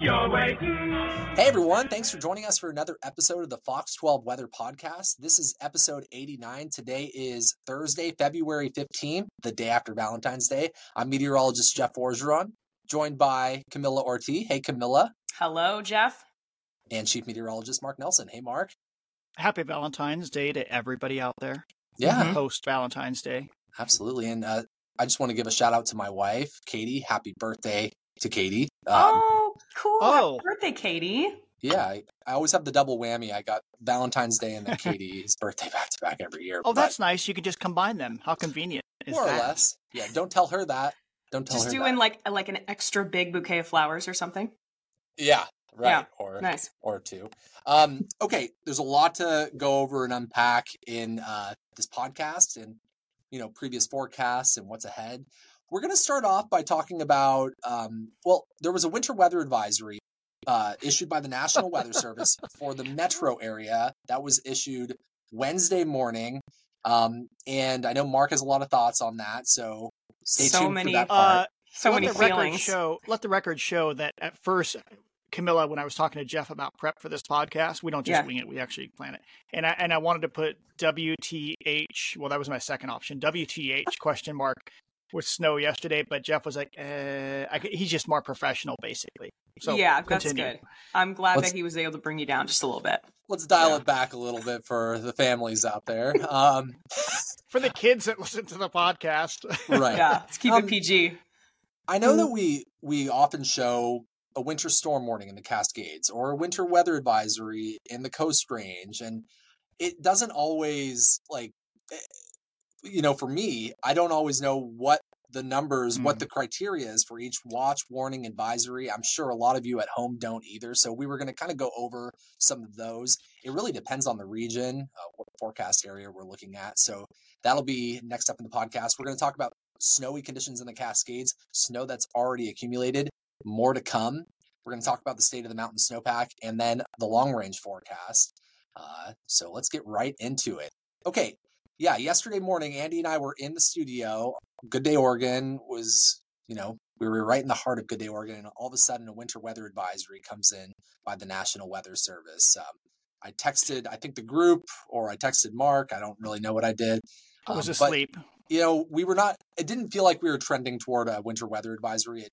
You're waiting. Hey everyone, thanks for joining us for another episode of the Fox 12 Weather Podcast. This is episode 89. Today is Thursday, February 15th, the day after Valentine's Day. I'm meteorologist Jeff Orgeron, joined by Camila Ortiz. Hey Camila. Hello, Jeff. And Chief Meteorologist Mark Nelson. Hey Mark. Happy Valentine's Day to everybody out there. Yeah, Post Valentine's Day. absolutely. And uh, I just want to give a shout out to my wife, Katie. Happy birthday to Katie. Um, oh, cool. Oh. Happy birthday, Katie. Yeah, I, I always have the double whammy. I got Valentine's Day and then Katie's birthday back to back every year. Oh, but that's nice. You can just combine them. How convenient is more or that? less. Yeah, don't tell her that. Don't tell Just her doing that. like like an extra big bouquet of flowers or something. Yeah, right. Yeah, Or Nice. or two. Um, okay, there's a lot to go over and unpack in uh, this podcast and you know previous forecasts and what's ahead. We're going to start off by talking about um, well, there was a winter weather advisory uh, issued by the National Weather Service for the metro area that was issued Wednesday morning. Um, and I know Mark has a lot of thoughts on that, so stay So tuned many- for that part. Uh, So let many the record show. Let the record show that at first, Camila, when I was talking to Jeff about prep for this podcast, we don't just Yeah. wing it; we actually plan it. And I and I wanted to put WTH. Well, that was my second option. WTH question mark with snow yesterday, but Jeff was like, uh, I, could- he's just more professional, basically. So yeah, that's good. I'm glad Let's- that he was able to bring you down just a little bit. Let's dial Yeah. it back a little bit for the families out there. Um, For the kids that listen to the podcast, right. Yeah, let's keep Um, it PG. I know that we we often show a winter storm warning in the Cascades or a winter weather advisory in the Coast Range, and it doesn't always like, eh, you know, for me, I don't always know what the numbers, what the criteria is for each watch, warning, advisory. I'm sure a lot of you at home don't either. So we were going to kind of go over some of those. It really depends on the region, uh, what forecast area we're looking at. So that'll be next up in the podcast. We're going to talk about snowy conditions in the Cascades, snow that's already accumulated, more to come. We're going to talk about the state of the mountain snowpack and then the long range forecast. Uh, so let's get right into it. Okay. Yeah. Yesterday morning, Andy and I were in the studio. Good Day Oregon was, you know, we were right in the heart of Good Day Oregon. And all of a sudden, a winter weather advisory comes in by the National Weather Service. Um, I texted, I think the group, or I texted Mark. I don't really know what I did. I was Um, but asleep. you know, we were not, it didn't feel like we were trending toward a winter weather advisory. It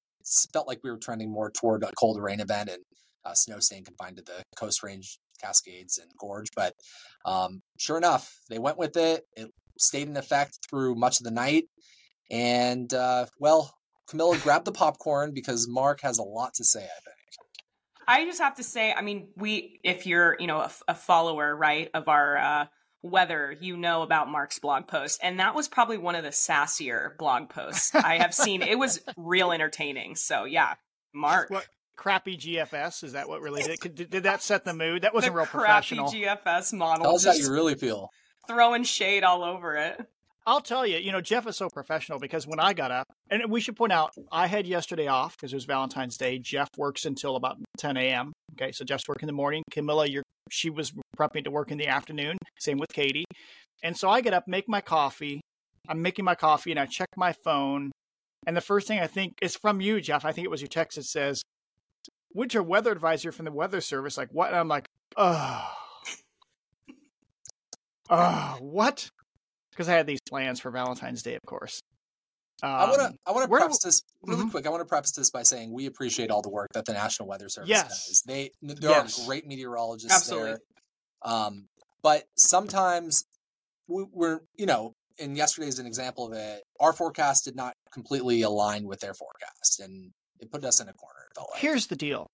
felt like we were trending more toward a cold rain event and uh, snow staying confined to the coast range, Cascades, and Gorge. But um, sure enough, they went with it. It stayed in effect through much of the night. And uh, well, Camila, grab the popcorn because Mark has a lot to say, I think. I just have to say, I mean, we, if you're, you know, a follower, right, of our uh, weather, you know about Mark's blog post. And that was probably one of the sassier blog posts I have seen. It was real entertaining. So, yeah, Mark. What crappy GFS? Is that what really did? Did, did that set the mood? That wasn't real professional. the real crappy professional. GFS model. Tell us how you really feel. throwing shade all over it. I'll tell you, you know, Jeff is so professional because when I got up, and we should point out, I had yesterday off because it was Valentine's Day. Jeff works until about 10 a.m. Okay, so Jeff's working in the morning. Camila, you're, she was prepping to work in the afternoon. Same with Katie. And so I get up, make my coffee. I'm making my coffee, and I check my phone. And the first thing I think is from you, Jeff. I think it was your text that says, winter weather advisory from the Weather Service. Like, what? And I'm like, oh. Oh, what? Because I had these plans for Valentine's Day, of course. Um, I want to. I want to do- preface this really Mhm. quick. I want to preface this by saying we appreciate all the work that the National Weather Service Yes. does. They there Yes. are great meteorologists Absolutely. there. Um, but sometimes we, we're you know, and yesterday is an example of it. Our forecast did not completely align with their forecast, and it put us in a corner. Here's the deal.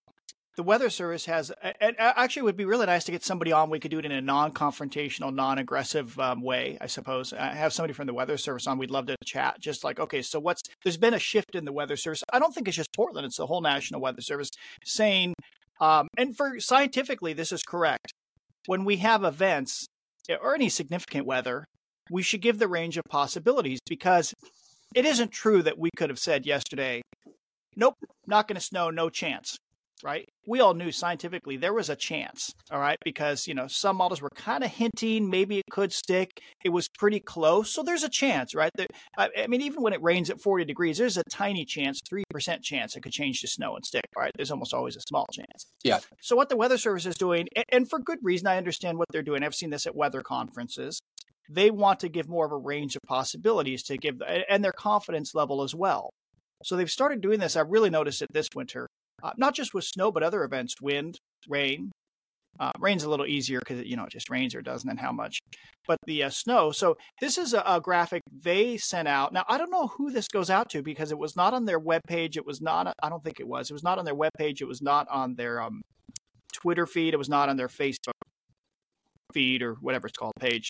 The Weather Service has, and actually, it would be really nice to get somebody on. We could do it in a non-confrontational, non-aggressive um, way, I suppose. I have somebody from the Weather Service on. We'd love to chat. Just like, okay, so what's there's been a shift in the Weather Service. I don't think it's just Portland; it's the whole National Weather Service saying, um, and for scientifically, this is correct. When we have events or any significant weather, we should give the range of possibilities because it isn't true that we could have said yesterday, "Nope, not going to snow, no chance." right? We all knew scientifically there was a chance, all right, because, you know, some models were kind of hinting maybe it could stick. It was pretty close. So there's a chance, right? I mean, even when it rains at 40 degrees, there's a tiny chance, 3% chance it could change to snow and stick, right? There's almost always a small chance. Yeah. So what the Weather Service is doing, and for good reason, I understand what they're doing. I've seen this at weather conferences. They want to give more of a range of possibilities to give, and their confidence level as well. So they've started doing this. I really noticed it this winter uh, not just with snow, but other events, wind, rain. Uh, rain's a little easier because you know it just rains or doesn't, and how much. But the uh, snow. So this is a, a, graphic they sent out. Now I don't know who this goes out to because it was not on their webpage. It was not. I don't think it was. It was not on their webpage. It was not on their um, Twitter feed. It was not on their Facebook feed or whatever it's called page.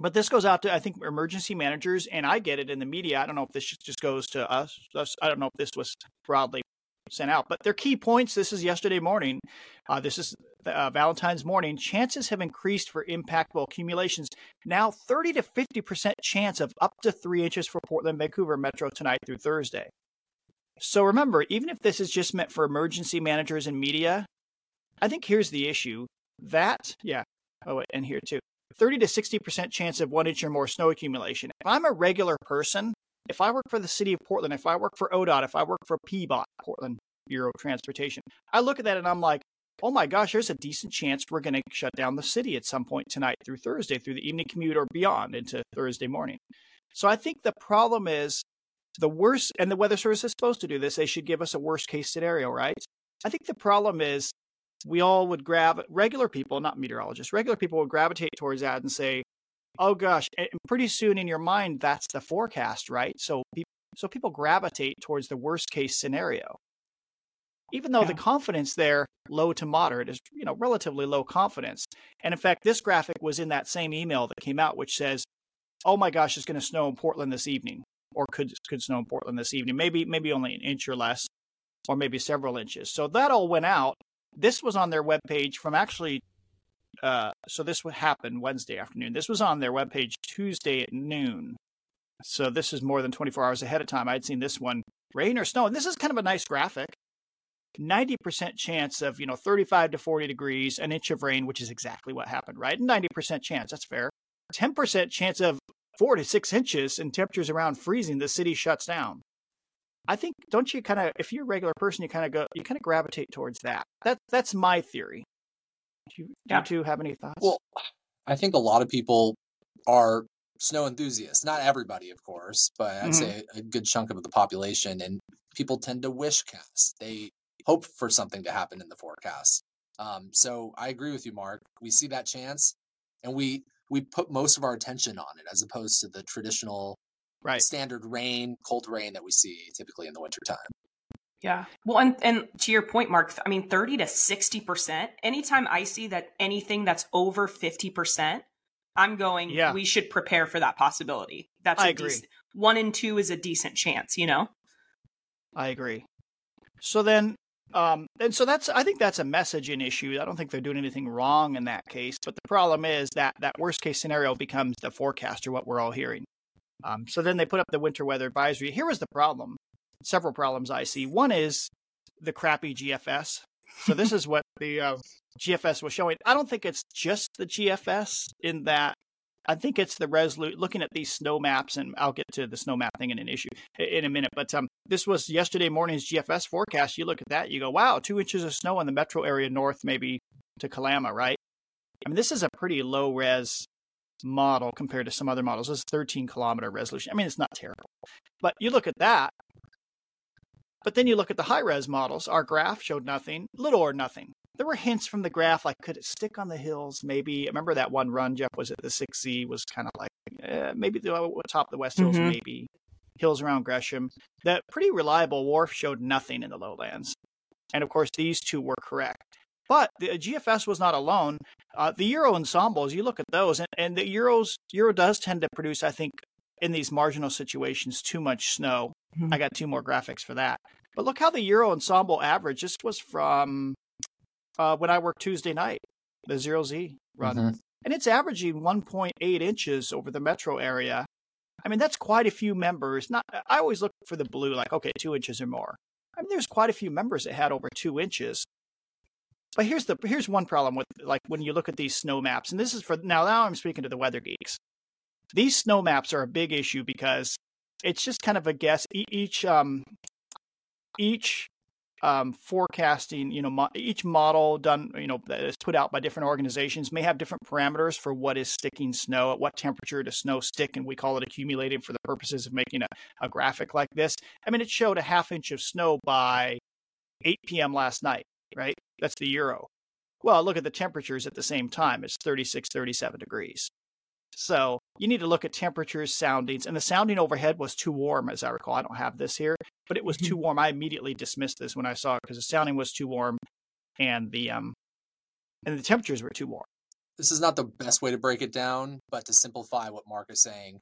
But this goes out to I think emergency managers, and I get it in the media. I don't know if this just goes to us. I don't know if this was broadly sent out. But their key points this is yesterday morning. Uh, this is uh, Valentine's morning. Chances have increased for impactful accumulations. Now 30 to 50% chance of up to three inches for Portland, Vancouver Metro tonight through Thursday. So remember, even if this is just meant for emergency managers and media, I think here's the issue. That, yeah, oh, and here too. 30 to 60% chance of one inch or more snow accumulation. If I'm a regular person, if I work for the city of Portland, if I work for ODOT, if I work for PBOT, Portland Bureau of Transportation, I look at that and I'm like, oh my gosh, there's a decent chance we're going to shut down the city at some point tonight through Thursday, through the evening commute or beyond into Thursday morning. So I think the problem is the worst, and the Weather Service is supposed to do this. They should give us a worst case scenario, right? I think the problem is we all would grab regular people, not meteorologists, regular people would gravitate towards that and say, oh gosh, and pretty soon in your mind, that's the forecast, right? So, so people gravitate towards the worst case scenario. Even though yeah. the confidence there, low to moderate, is you know relatively low confidence. And in fact, this graphic was in that same email that came out, which says, "Oh my gosh, it's going to snow in Portland this evening, or could could snow in Portland this evening. Maybe maybe only an inch or less, or maybe several inches." So that all went out. This was on their webpage from actually uh, so this would happen Wednesday afternoon. This was on their webpage Tuesday at noon. So this is more than 24 hours ahead of time. I'd seen this one, rain or snow. And this is kind of a nice graphic. 90% chance of, you know, 35 to 40 degrees, an inch of rain, which is exactly what happened, right? 90% chance, that's fair. 10% chance of four to six inches and temperatures around freezing, the city shuts down. I think, don't you kind of, if you're a regular person, you kind of go, you kind of gravitate towards that. That that's my theory. Do you, yeah. do you have any thoughts? Well, I think a lot of people are snow enthusiasts. Not everybody, of course, but I'd mm-hmm. say a good chunk of the population. And people tend to wish cast. They hope for something to happen in the forecast. Um, so I agree with you, Mark. We see that chance, and we we put most of our attention on it as opposed to the traditional right. standard rain, cold rain that we see typically in the wintertime. Yeah. Well, and, and to your point, Mark, I mean, 30 to 60%, anytime I see that anything that's over 50%, I'm going, yeah. we should prepare for that possibility. That's I agree. Decent, one in two is a decent chance, you know? I agree. So then, um, and so that's, I think that's a messaging issue. I don't think they're doing anything wrong in that case. But the problem is that that worst case scenario becomes the forecast or what we're all hearing. Um, so then they put up the winter weather advisory. Here was the problem several problems I see. One is the crappy GFS. So this is what the uh, GFS was showing. I don't think it's just the GFS in that. I think it's the resolute looking at these snow maps, and I'll get to the snow map thing in an issue in a minute. But um, this was yesterday morning's GFS forecast. You look at that, you go, "Wow, two inches of snow in the metro area north, maybe to Kalama, right?" I mean, this is a pretty low res model compared to some other models. This is 13 kilometer resolution. I mean, it's not terrible, but you look at that, but then you look at the high res models, our graph showed nothing, little or nothing. There were hints from the graph, like could it stick on the hills? Maybe. I remember that one run, Jeff, was it the 6Z was kind of like, eh, maybe the uh, top of the West Hills, mm-hmm. maybe. Hills around Gresham. That pretty reliable WRF showed nothing in the lowlands. And of course, these two were correct. But the GFS was not alone. Uh, the Euro ensembles, you look at those, and, and the Euros Euro does tend to produce, I think, in these marginal situations, too much snow. Mm-hmm. I got two more graphics for that. But look how the Euro ensemble average. This was from uh, when I worked Tuesday night, the zero Z run, mm-hmm. and it's averaging 1.8 inches over the metro area. I mean, that's quite a few members. Not, I always look for the blue, like okay, two inches or more. I mean, there's quite a few members that had over two inches. But here's the here's one problem with like when you look at these snow maps, and this is for now. Now I'm speaking to the weather geeks. These snow maps are a big issue because it's just kind of a guess. Each um, each um, forecasting, you know, mo- each model done, you know, that is put out by different organizations may have different parameters for what is sticking snow, at what temperature does snow stick, and we call it accumulating for the purposes of making a, a graphic like this. I mean, it showed a half inch of snow by 8 p.m. last night, right? That's the Euro. Well, look at the temperatures at the same time. It's 36, 37 degrees. So you need to look at temperatures, soundings, and the sounding overhead was too warm, as I recall. I don't have this here, but it was too warm. I immediately dismissed this when I saw it because the sounding was too warm, and the um, and the temperatures were too warm. This is not the best way to break it down, but to simplify what Mark is saying,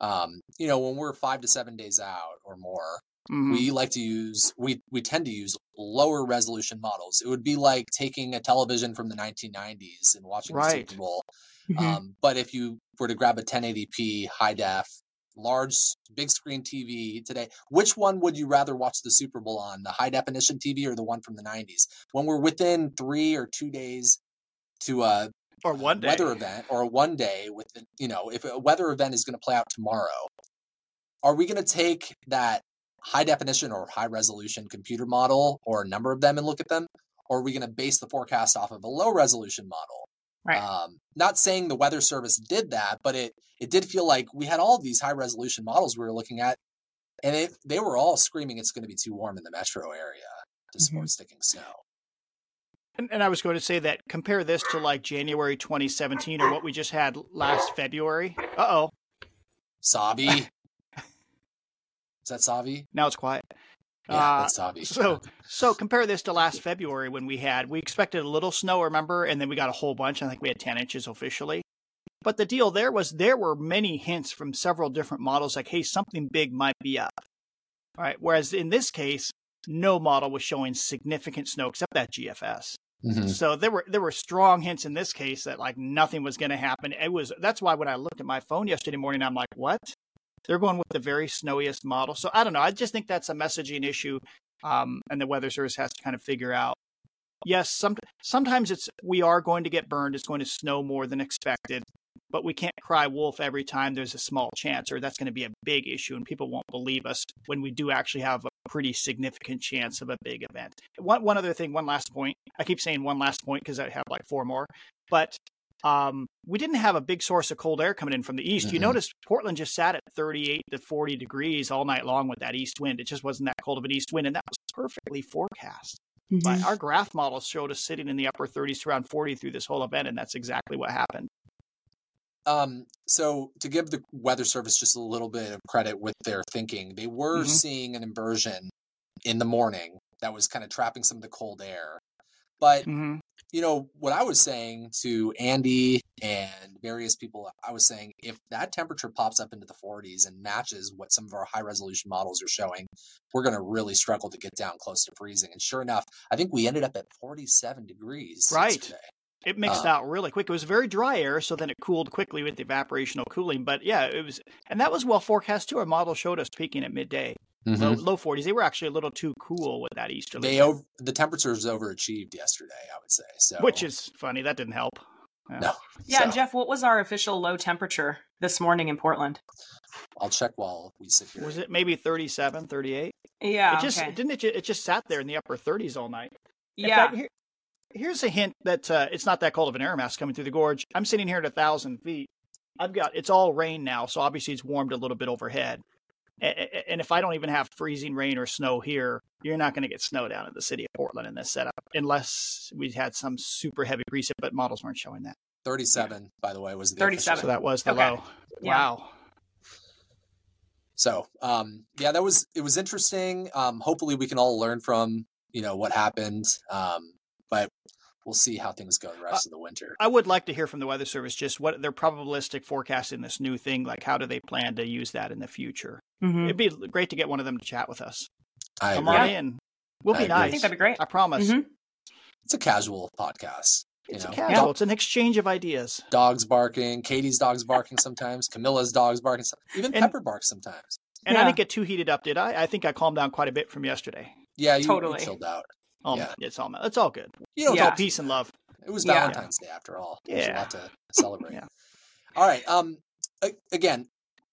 um, you know, when we're five to seven days out or more, Mhm. we like to use we we tend to use lower resolution models. It would be like taking a television from the 1990s and watching the Super Bowl. Mhm. Um, but if you were to grab a 1080p high def, large big screen TV today, which one would you rather watch the Super Bowl on? The high definition TV or the one from the 90s? When we're within three or two days to a or one day. weather event or one day with the, you know if a weather event is going to play out tomorrow are we going to take that high definition or high resolution computer model or a number of them and look at them? Or are we going to base the forecast off of a low resolution model? Right. um, not saying the weather service did that but it it did feel like we had all of these high resolution models we were looking at and it, they were all screaming it's going to be too warm in the metro area to support sticking snow. And, and I was going to say that compare this to like January 2017 or what we just had last February. Uh oh, savi is that savi now it's quiet. yeah Uh, that's savi So, so compare this to last February when we had we expected a little snow, remember, and then we got a whole bunch. I think we had ten inches officially. But the deal there was there were many hints from several different models, like, hey, something big might be up. All right. Whereas in this case, no model was showing significant snow except that GFS. Mhm. So there were there were strong hints in this case that like nothing was going to happen. It was that's why when I looked at my phone yesterday morning, I'm like, what? They're going with the very snowiest model. So I don't know. I just think that's a messaging issue, um, and the Weather Service has to kind of figure out. Yes, some sometimes it's we are going to get burned. It's going to snow more than expected, but we can't cry wolf every time there's a small chance, or that's going to be a big issue, and people won't believe us when we do actually have a pretty significant chance of a big event. One one other thing, one last point. I keep saying one last point because I have like four more, but um, we didn't have a big source of cold air coming in from the east. You Mhm. notice Portland just sat at 38 to 40 degrees all night long with that east wind. It just wasn't that cold of an east wind, and that was perfectly forecast. But our graph models showed us sitting in the upper 30s to around 40 through this whole event, and that's exactly what happened. Um, so to give the weather service just a little bit of credit with their thinking, they were Mhm. seeing an inversion in the morning that was kind of trapping some of the cold air. But Mm-hmm. You know what I was saying to Andy and various people, I was saying if that temperature pops up into the 40s and matches what some of our high resolution models are showing, we're going to really struggle to get down close to freezing. And sure enough, I think we ended up at 47 degrees. Right. yesterday. It mixed Uh, out really quick. It was very dry air, so then it cooled quickly with the evaporational cooling. But yeah, it was, and that was well forecast too. Our model showed us peaking at midday, low, low 40s. They were actually a little too cool with that easterly, They over, the temperatures overachieved yesterday, I would say. So which is funny. That didn't help. Yeah. no. Yeah, So, Jeff, what was our official low temperature this morning in Portland? I'll check while we sit here. Was it maybe 37, 38? Yeah, it just okay. didn't it, ju- it just sat there in the upper 30s all night. Yeah. fact, here, here's a hint that uh, it's not that cold of an air mass coming through the gorge. I'm sitting here at a thousand feet. I've got it's all rain now, so obviously it's warmed a little bit overhead. A- a- And if I don't even have freezing rain or snow here, you're not going to get snow down in the city of Portland in this setup, unless we had some super heavy precip. But models weren't showing that, 37, by the way, was the 37. so that was the Okay. low. Yeah. Wow. So, um, yeah, that was it was interesting. Um, hopefully, we can all learn from you know what happened. Um, but we'll see how things go the rest of the winter. I would like to hear from the Weather Service just what their probabilistic forecasting this new thing. Like, how do they plan to use that in the future? Mhm. It'd be great to get one of them to chat with us. I Come agree. on in. We'll I be agree. I think that'd be great. I promise. Mhm. It's a casual podcast. You It's know, a casual. It's an exchange of ideas. dogs barking. Katie's dogs barking sometimes. Camila's dogs barking. some- Even And- Pepper barks sometimes. And I didn't get too heated up, did I? I think I calmed down quite a bit from yesterday. Yeah, you, Totally. you chilled out. All, Yeah. It's all it's all good. You don't It's Yeah. all peace and love. It was Yeah. Valentine's Day after all. There's a Yeah. lot to celebrate. Yeah. All right. Um. Again,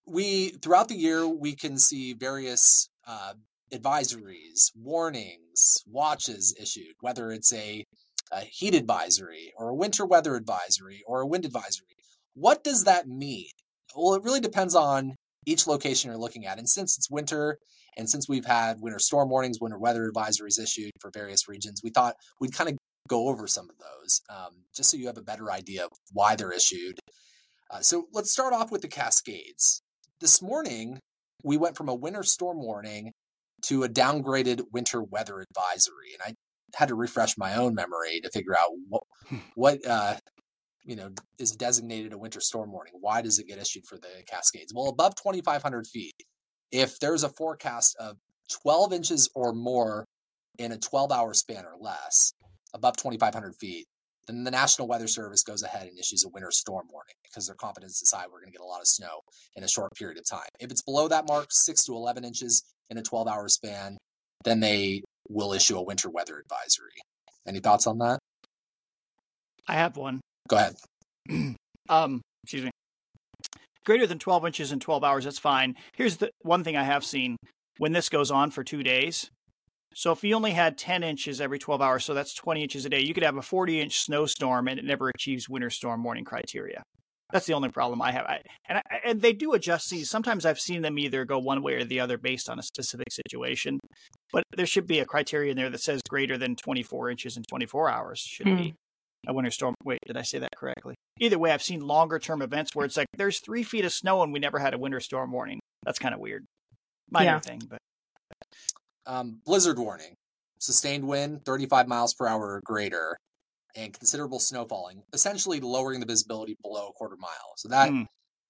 we throughout the year we can see various uh, advisories, warnings, watches issued, whether it's a, a heat advisory or a winter weather advisory or a wind advisory. What does that mean? Well, it really depends on each location you're looking at. And since it's winter, and since we've had winter storm warnings, winter weather advisories issued for various regions, we thought we'd kind of go over some of those um, just so you have a better idea of why they're issued. Uh, so let's start off with the Cascades. This morning, we went from a winter storm warning to a downgraded winter weather advisory, and I had to refresh my own memory to figure out what what uh, you know is designated a winter storm warning. Why does it get issued for the Cascades? Well, above 2,500 feet, if there's a forecast of 12 inches or more in a 12-hour span or less, above 2,500 feet, then the National Weather Service goes ahead and issues a winter storm warning because they're confident to decide we're going to get a lot of snow in a short period of time. If it's below that mark, 6 to 11 inches in a 12 hour span, then they will issue a winter weather advisory. Any thoughts on that? I have one. Go ahead. um, excuse me. Greater than 12 inches in 12 hours, that's fine. Here's the one thing I have seen when this goes on for two days. So if you only had 10 inches every 12 hours, so that's 20 inches a day, you could have a 40 inch snowstorm and it never achieves winter storm warning criteria. That's the only problem I have. I, and I, and they do adjust these. Sometimes I've seen them either go one way or the other based on a specific situation. But there should be a criteria in there that says greater than 24 inches in 24 hours should Hmm. be a winter storm. Wait, did I say that correctly? Either way, I've seen longer term events where it's like there's three feet of snow and we never had a winter storm warning. That's kind of weird. Minor Yeah. thing, but Um, blizzard warning, sustained wind 35 miles per hour or greater, and considerable snow falling, essentially lowering the visibility below a quarter mile. So that Hmm.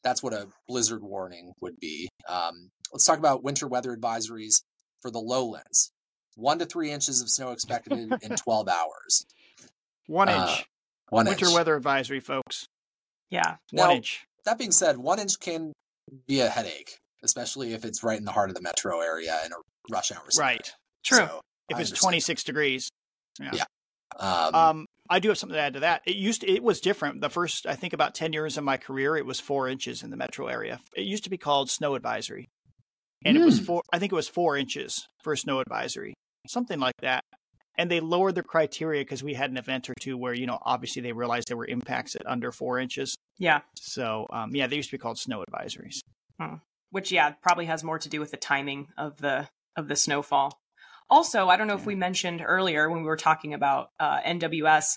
that's what a blizzard warning would be. Um, let's talk about winter weather advisories for the lowlands. One to three inches of snow expected in, in 12 hours. one Uh, inch. One winter inch. weather advisory, folks. Yeah. One Now, inch. That being said, one inch can be a headache, especially if it's right in the heart of the metro area in a rush hour. center. Right. True. So, If I it's 26 degrees. Yeah. um, Um, I do have something to add to that. It used to, it was different. The first, I think, about 10 years of my career, it was four inches in the metro area. It used to be called snow advisory. And it was Hmm. four, I think it was four inches for a snow advisory, something like that. And they lowered the criteria because we had an event or two where, you know, obviously they realized there were impacts at under four inches. Yeah. So, um, yeah, they used to be called snow advisories. Which yeah, probably has more to do with the timing of the of the snowfall. Also, I don't know if we mentioned earlier when we were talking about uh, NWS,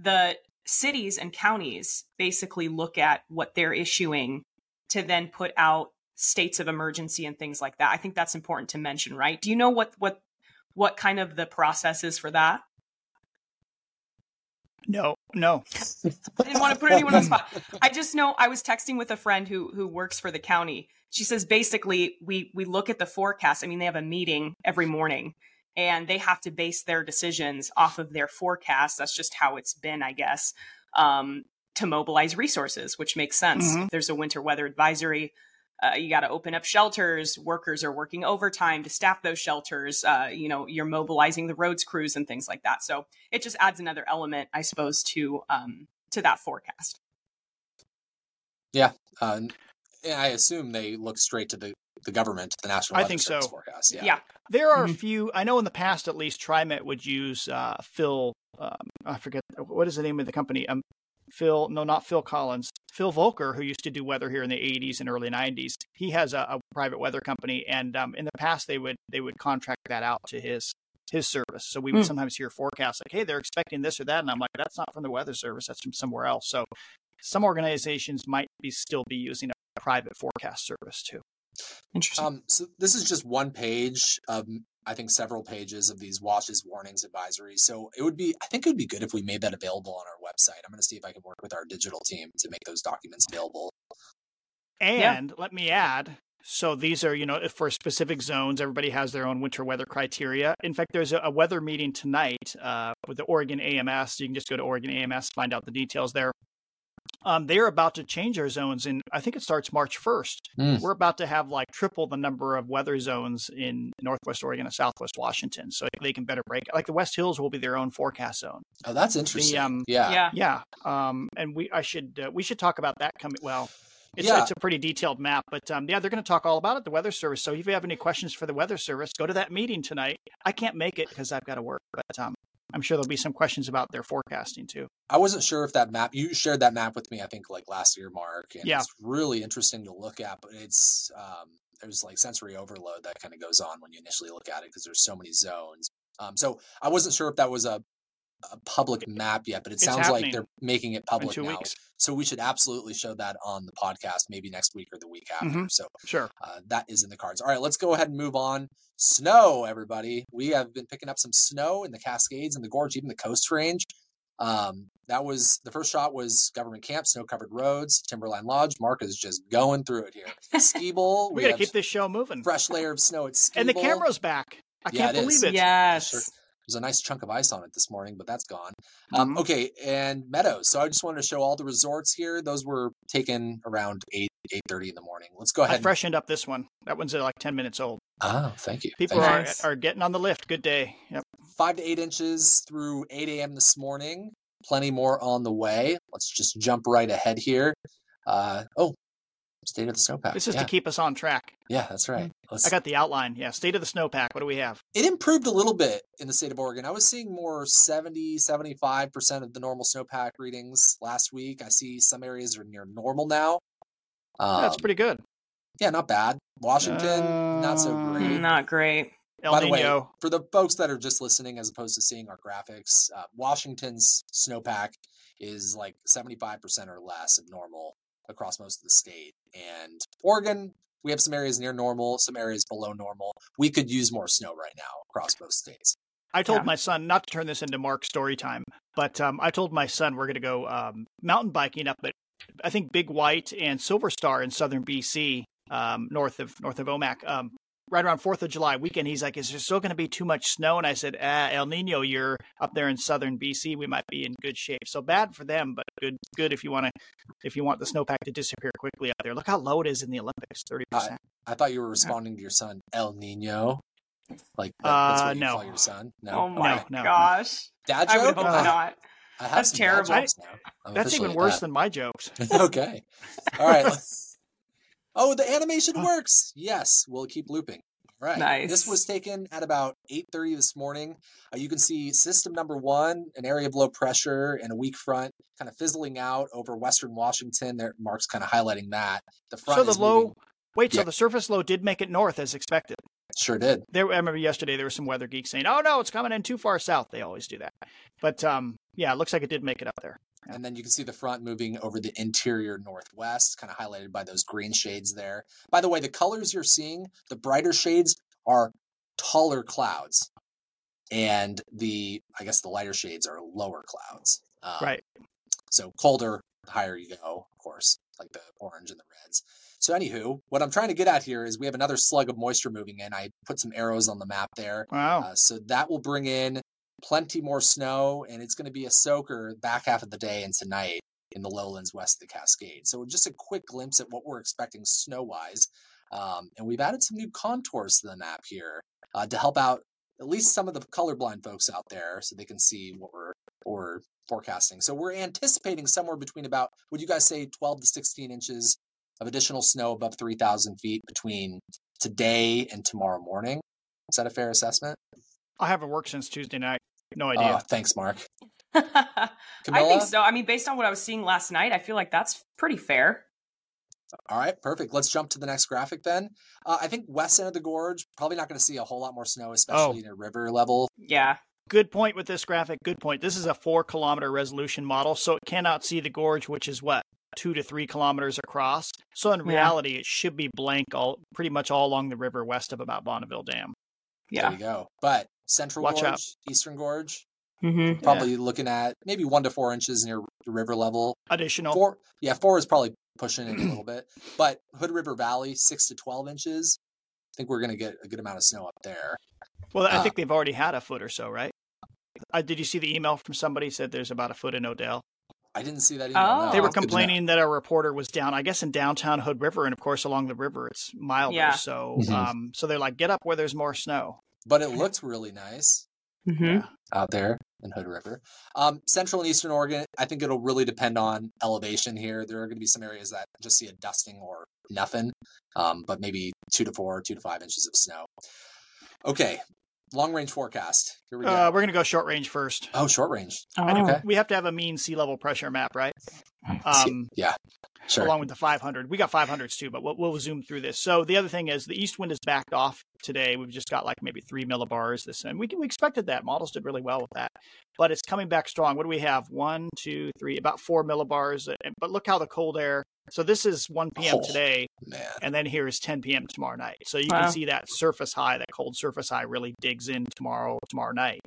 the cities and counties basically look at what they're issuing to then put out states of emergency and things like that. I think that's important to mention, right? Do you know what what what kind of the process is for that? No, no. I didn't want to put anyone on the spot. I just know I was texting with a friend who who works for the county. She says basically we we look at the forecast. I mean, they have a meeting every morning and they have to base their decisions off of their forecast. That's just how it's been, I guess. Um, to mobilize resources, which makes sense. Mhm. If there's a winter weather advisory, uh, you got to open up shelters. Workers are working overtime to staff those shelters. Uh, you know, you're mobilizing the roads crews and things like that. So it just adds another element, I suppose, to um, to that forecast. Yeah, uh, I assume they look straight to the, the government, the National I think so. forecast. Yeah. Yeah. There are a Mhm. few. I know in the past, at least, TriMet would use uh, Phil. Um, I forget what is the name of the company. Um, Phil. No, not Phil Collins. Phil Volker, who used to do weather here in the '80s and early '90s. He has a, a private weather company, and um, in the past, they would they would contract that out to his his service. So we would Hmm. sometimes hear forecasts like, "Hey, they're expecting this or that," and I'm like, "That's not from the weather service. That's from somewhere else." So some organizations might be still be using a private forecast service too. Interesting. Um, so this is just one page of I think several pages of these watches, warnings, advisories. So it would be I think it would be good if we made that available on our website. I'm going to see if I can work with our digital team to make those documents available. And let me add, so these are, you know, for specific zones, everybody has their own winter weather criteria. In fact, there's a, a weather meeting tonight uh, with the Oregon AMS. You can just go to Oregon AMS, find out the details there. Um, they're about to change their zones, and I think it starts March 1st. Mm. We're about to have like triple the number of weather zones in Northwest Oregon and Southwest Washington, so they can better break. Like the West Hills will be their own forecast zone. Oh, that's interesting. um, yeah. yeah. Yeah, um, and we I should uh, we should talk about that coming. Well, it's, Yeah. it's a pretty detailed map, but um, yeah, they're going to talk all about it. The Weather Service. So if you have any questions for the Weather Service, go to that meeting tonight. I can't make it because I've got to work, but um, I'm sure there'll be some questions about their forecasting too. I wasn't sure if that map you shared that map with me. I think like last year, Mark. And Yeah. it's really interesting to look at. But it's um, there's like sensory overload that kind of goes on when you initially look at it because there's so many zones. Um, so I wasn't sure if that was a, a public map yet, but it It's sounds like they're making it public now. weeks, So we should absolutely show that on the podcast, maybe next week or the week after. Mhm. So sure. uh, that is in the cards. All right, let's go ahead and move on. Snow, everybody. We have been picking up some snow in the Cascades and the Gorge, even the Coast Range. Um, that was the first shot was government camp, snow covered roads, Timberline Lodge. Mark is just going through it here. Ski Bowl, We, we, got to keep this show moving. fresh layer of snow at Ski and the camera's back. I Yeah, can't it believe is. it. Yes. Sure. There's a nice chunk of ice on it this morning, but that's gone. Um, Mhm. Okay, and Meadows. So I just wanted to show all the resorts here. Those were taken around eight eight thirty in the morning. Let's go I ahead. and- freshened up this one. That one's uh, like 10 minutes old. oh, thank you. People Thank are, Nice. are getting on the lift. Good day. Yep. five to eight inches through 8 a.m. this morning. Plenty more on the way. Let's just jump right ahead here. Uh, oh, state of the snowpack. This is yeah, to keep us on track. yeah, that's right. Let's, I got the outline. Yeah. State of the snowpack. What do we have? it improved a little bit in the state of Oregon. I was seeing more 70, 75% of the normal snowpack readings last week. I see some areas are near normal now. Um, That's pretty good. yeah, not bad. Washington, not so Uh, great. Not great. El By the way, for the folks that are just listening as opposed to seeing our graphics, uh, Washington's snowpack is like 75% or less of normal across most of the state. And Oregon, we have some areas near normal, some areas below normal. We could use more snow right now across both states. I told Yeah. my son not to turn this into Mark story time, but um, I told my son we're going to go um, mountain biking up at I think Big White and Silver Star in southern BC, um, north of north of Omak, um, right around Fourth of July weekend. He's like, "Is there still going to be too much snow?" And I said, ah, "El Nino, you're up there in southern BC. We might be in good shape. So bad for them, but good good if you want to if you want the snowpack to disappear quickly up there. Look how low it is in the Olympics, thirty percent. I thought you were responding to your son, El Nino. Like that, that's Uh, what you no. call your son? No. Oh my no, no. gosh. Dad I would joke? hope Uh, not. I have That's terrible. jokes now. I'm That's even worse dad. than my jokes. okay. All right. let's- Oh, the animation Oh. works. Yes, we'll keep looping. All right. Nice. This was taken at about 8:30 this morning. Uh, you can see system number one, an area of low pressure and a weak front, kind of fizzling out over western Washington. There, Mark's kind of highlighting that. The front So the low. moving- Wait, so the surface low did make it north as expected. Sure did. there I remember yesterday there were some weather geeks saying, "Oh no, it's coming in too far south." They always do that, but um, yeah, it looks like it did make it up there. And then you can see the front moving over the interior northwest, kind of highlighted by those green shades there. By the way, the colors you're seeing, the brighter shades are taller clouds. And the, I guess the lighter shades are lower clouds. Um, Right. So colder, the higher you go, of course, like the orange and the reds. So, anywho, what I'm trying to get at here is we have another slug of moisture moving in. I put some arrows on the map there. Wow. Uh, so that will bring in plenty more snow, and it's going to be a soaker back half of the day and tonight in the lowlands west of the Cascade. So just a quick glimpse at what we're expecting snow wise. Um, and we've added some new contours to the map here uh, to help out at least some of the colorblind folks out there so they can see what we're, what we're forecasting. So we're anticipating somewhere between about, would you guys say 12 to 16 inches of additional snow above 3,000 feet between today and tomorrow morning? Is that a fair assessment? I haven't worked since Tuesday night. No Oh, idea. thanks, Mark. I think so. I mean, based on what I was seeing last night, I feel like that's pretty fair. All right, perfect. Let's jump to the next graphic then. Uh, I think west end of the gorge, probably not going to see a whole lot more snow, especially near river level. Yeah. Good point with this graphic. Good point. This is a four kilometer resolution model, so it cannot see the gorge, which is what two to three kilometers across. So in Yeah. reality, it should be blank all pretty much all along the river west of about Bonneville Dam. There Yeah. you go. But central Watch gorge, out. eastern gorge, Mm-hmm. probably looking at maybe one to four inches near the river level. Additional. Four, yeah, four is probably pushing it a little bit. But Hood River Valley, six to twelve inches. I think we're going to get a good amount of snow up there. Well, I Ah. think they've already had a foot or so, right? Uh, did you see the email from somebody said there's about a foot in Odell? I didn't see that email. Oh. no. They were Good to know. complaining that a reporter was down, I guess, in downtown Hood River, and of course along the river it's milder. Yeah. So, Mhm. um, so they're like, get up where there's more snow. But it looked really nice Mm-hmm. Yeah. out there in Hood River. Um, Central and Eastern Oregon, I think it'll really depend on elevation here. There are going to be some areas that just see a dusting or nothing, um, but maybe two to four, two to five inches of snow. Okay, long range forecast. Here we go. Uh, we're gonna go short range first. oh, short range. I know Okay. we have to have a mean sea level pressure map, right? Um, yeah, sure. along with the 500. We got 500s too, but we'll, we'll zoom through this. So the other thing is the east wind is backed off today. We've just got like maybe three millibars this, and we we expected that. Models did really well with that, but it's coming back strong. What do we have? One, two, three, about four millibars. But look how the cold air. So this is 1 p.m. Oh. today, Man, and then here is 10 p.m. tomorrow night. So you Wow. can see that surface high, that cold surface high, really digs in tomorrow tomorrow night.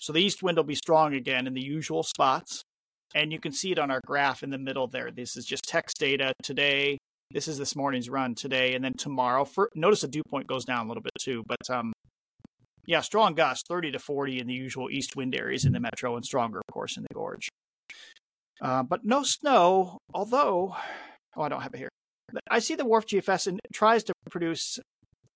So the east wind will be strong again in the usual spots, and you can see it on our graph in the middle there. This is just text data today. This is this morning's run today, and then tomorrow. For, notice the dew point goes down a little bit too, but um, yeah, strong gusts, 30 to 40 in the usual east wind areas in the metro, and stronger, of course, in the gorge. Uh, but no snow, although, oh, I don't have it here. I see the WRF GFS and tries to produce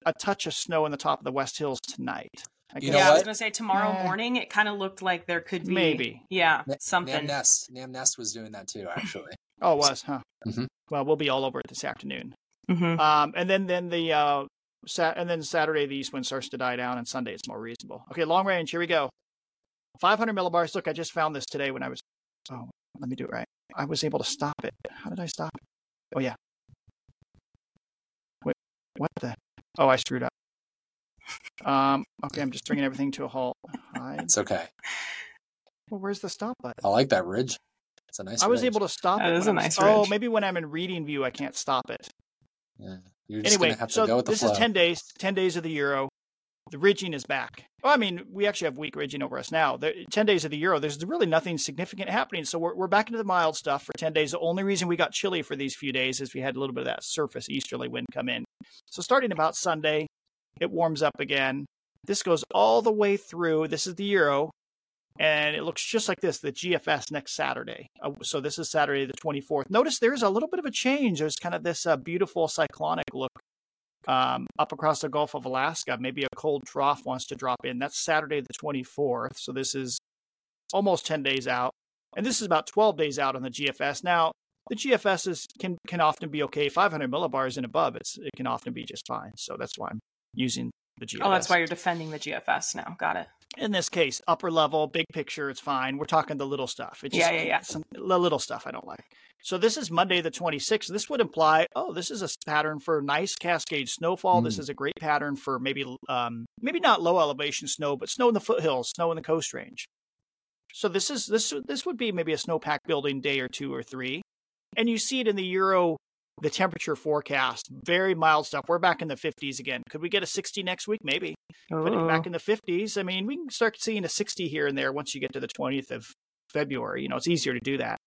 a touch of snow in the top of the West Hills tonight. I You yeah, know I was gonna say tomorrow morning. It kind of looked like there could be Maybe. yeah, Na- something. NAM Nest, NAM Nest was doing that too, actually. Oh, it was, huh? Mhm. Well, we'll be all over it this afternoon. Mhm. Um, and then then the uh, sat and then Saturday the east wind starts to die down, and Sunday it's more reasonable. Okay, long range. Here we go. 500 millibars. Look, I just found this today when I was. Oh, let me do it right. I was able to stop it. How did I stop it? Oh yeah. Wait, what the? Oh, I screwed up. Um. Okay, I'm just bringing everything to a halt. Hide. It's okay. Well, where's the stop button? I like that ridge. It's a nice. I was ridge. able to stop That it. is when a I was- nice Oh, maybe when I'm in reading view, I can't stop it. Yeah. You're just anyway, have to so go with the this flow. is 10 days, 10 days of the euro. The ridging is back. Well, I mean, we actually have weak ridging over us now. The 10 days of the euro, there's really nothing significant happening. So we're, we're back into the mild stuff for 10 days. The only reason we got chilly for these few days is we had a little bit of that surface easterly wind come in. So starting about Sunday, it warms up again. This goes all the way through. This is the euro. And it looks just like this, the GFS next Saturday. Uh, So this is Saturday the 24th. Notice there's a little bit of a change. There's kind of this uh, beautiful cyclonic look um, up across the Gulf of Alaska. Maybe a cold trough wants to drop in. That's Saturday the 24th. So this is almost 10 days out. And this is about 12 days out on the GFS. Now, the GFS is, can, can often be okay. 500 millibars and above, it's, it can often be just fine. So that's why I'm using the GFS. Oh, that's why you're defending the GFS now. Got it. in this case, upper level, big picture, it's fine. We're talking the little stuff. It's Yeah, just yeah, yeah. Some, the little stuff I don't like. So this is Monday the 26th. This would imply, oh, this is a pattern for nice cascade snowfall. This Mm. is a great pattern for maybe, um, maybe not low elevation snow, but snow in the foothills, snow in the coast range. So this is this this would be maybe a snowpack building day or two or three, and you see it in the Euro, the temperature forecast, very mild stuff. We're back in the 50s again. Could we get a 60 next week? Maybe. But back in the 50s, I mean, we can start seeing a 60 here and there once you get to the 20th of February. You know, it's easier to do that.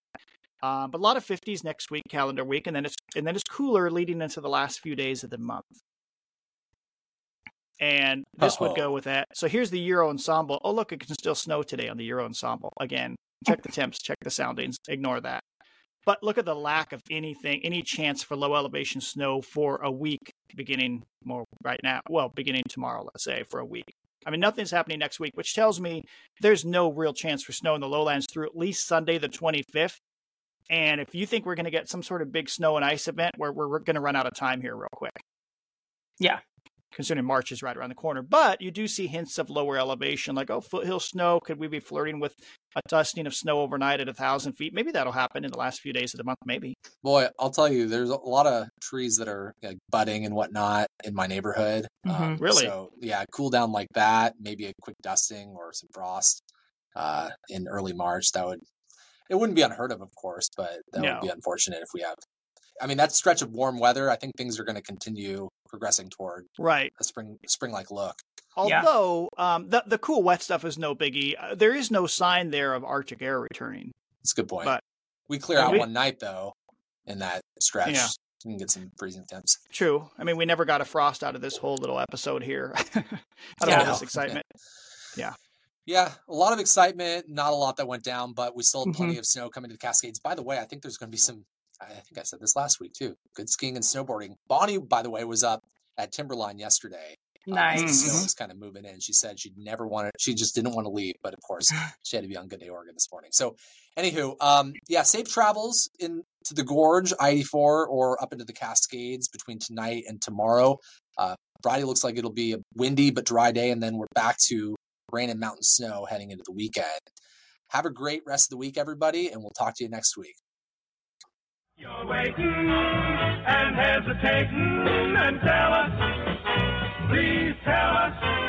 Um, but a lot of 50s next week, calendar week, and then it's and then it's cooler leading into the last few days of the month. And this would go with that. So here's the Euro ensemble. Oh, look, it can still snow today on the Euro ensemble. Again, check the temps, check the soundings, ignore that. But look at the lack of anything, any chance for low elevation snow for a week beginning more right now. Well, beginning tomorrow, let's say, for a week. I mean, nothing's happening next week, which tells me there's no real chance for snow in the lowlands through at least Sunday, the 25th. And if you think we're going to get some sort of big snow and ice event, we're, we're going to run out of time here real quick. Yeah. Considering March is right around the corner. But you do see hints of lower elevation, like, oh, foothill snow. Could we be flirting with a dusting of snow overnight at a 1,000 feet? Maybe that'll happen in the last few days of the month, maybe. Boy, I'll tell you, there's a lot of trees that are like budding and whatnot in my neighborhood. Um, Mhm. Really? So yeah, cool down like that. Maybe a quick dusting or some frost uh, in early March. That would it wouldn't be unheard of, of course, but that No. would be unfortunate if we have. I mean, that stretch of warm weather. I think things are going to continue progressing toward Right. a spring spring like look. Yeah. Although um, the, the cool wet stuff is no biggie. Uh, there is no sign there of Arctic air returning. It's a good point. But- we clear out we- one night though in that stretch. Yeah. You can get some freezing temps. True. I mean, we never got a frost out of this whole little episode here. out of Yeah. all this excitement. Yeah, Yeah. a lot of excitement, not a lot that went down, but we still have plenty Mhm. of snow coming to the Cascades. By the way, I think there's going to be some, I think I said this last week too, good skiing and snowboarding. Bonnie, by the way, was up at Timberline yesterday. uh, Nice. snow Mhm. was kind of moving in. She said she'd never wanted, she just didn't want to leave, but of course, she had to be on Good Day Oregon this morning. So, anywho, um, yeah, safe travels in to the Gorge, I 84, or up into the Cascades between tonight and tomorrow. Uh, Friday looks like it'll be a windy but dry day, and then we're back to rain and mountain snow heading into the weekend. Have a great rest of the week, everybody, and we'll talk to you next week. You're waiting and hesitating and tell us, please tell us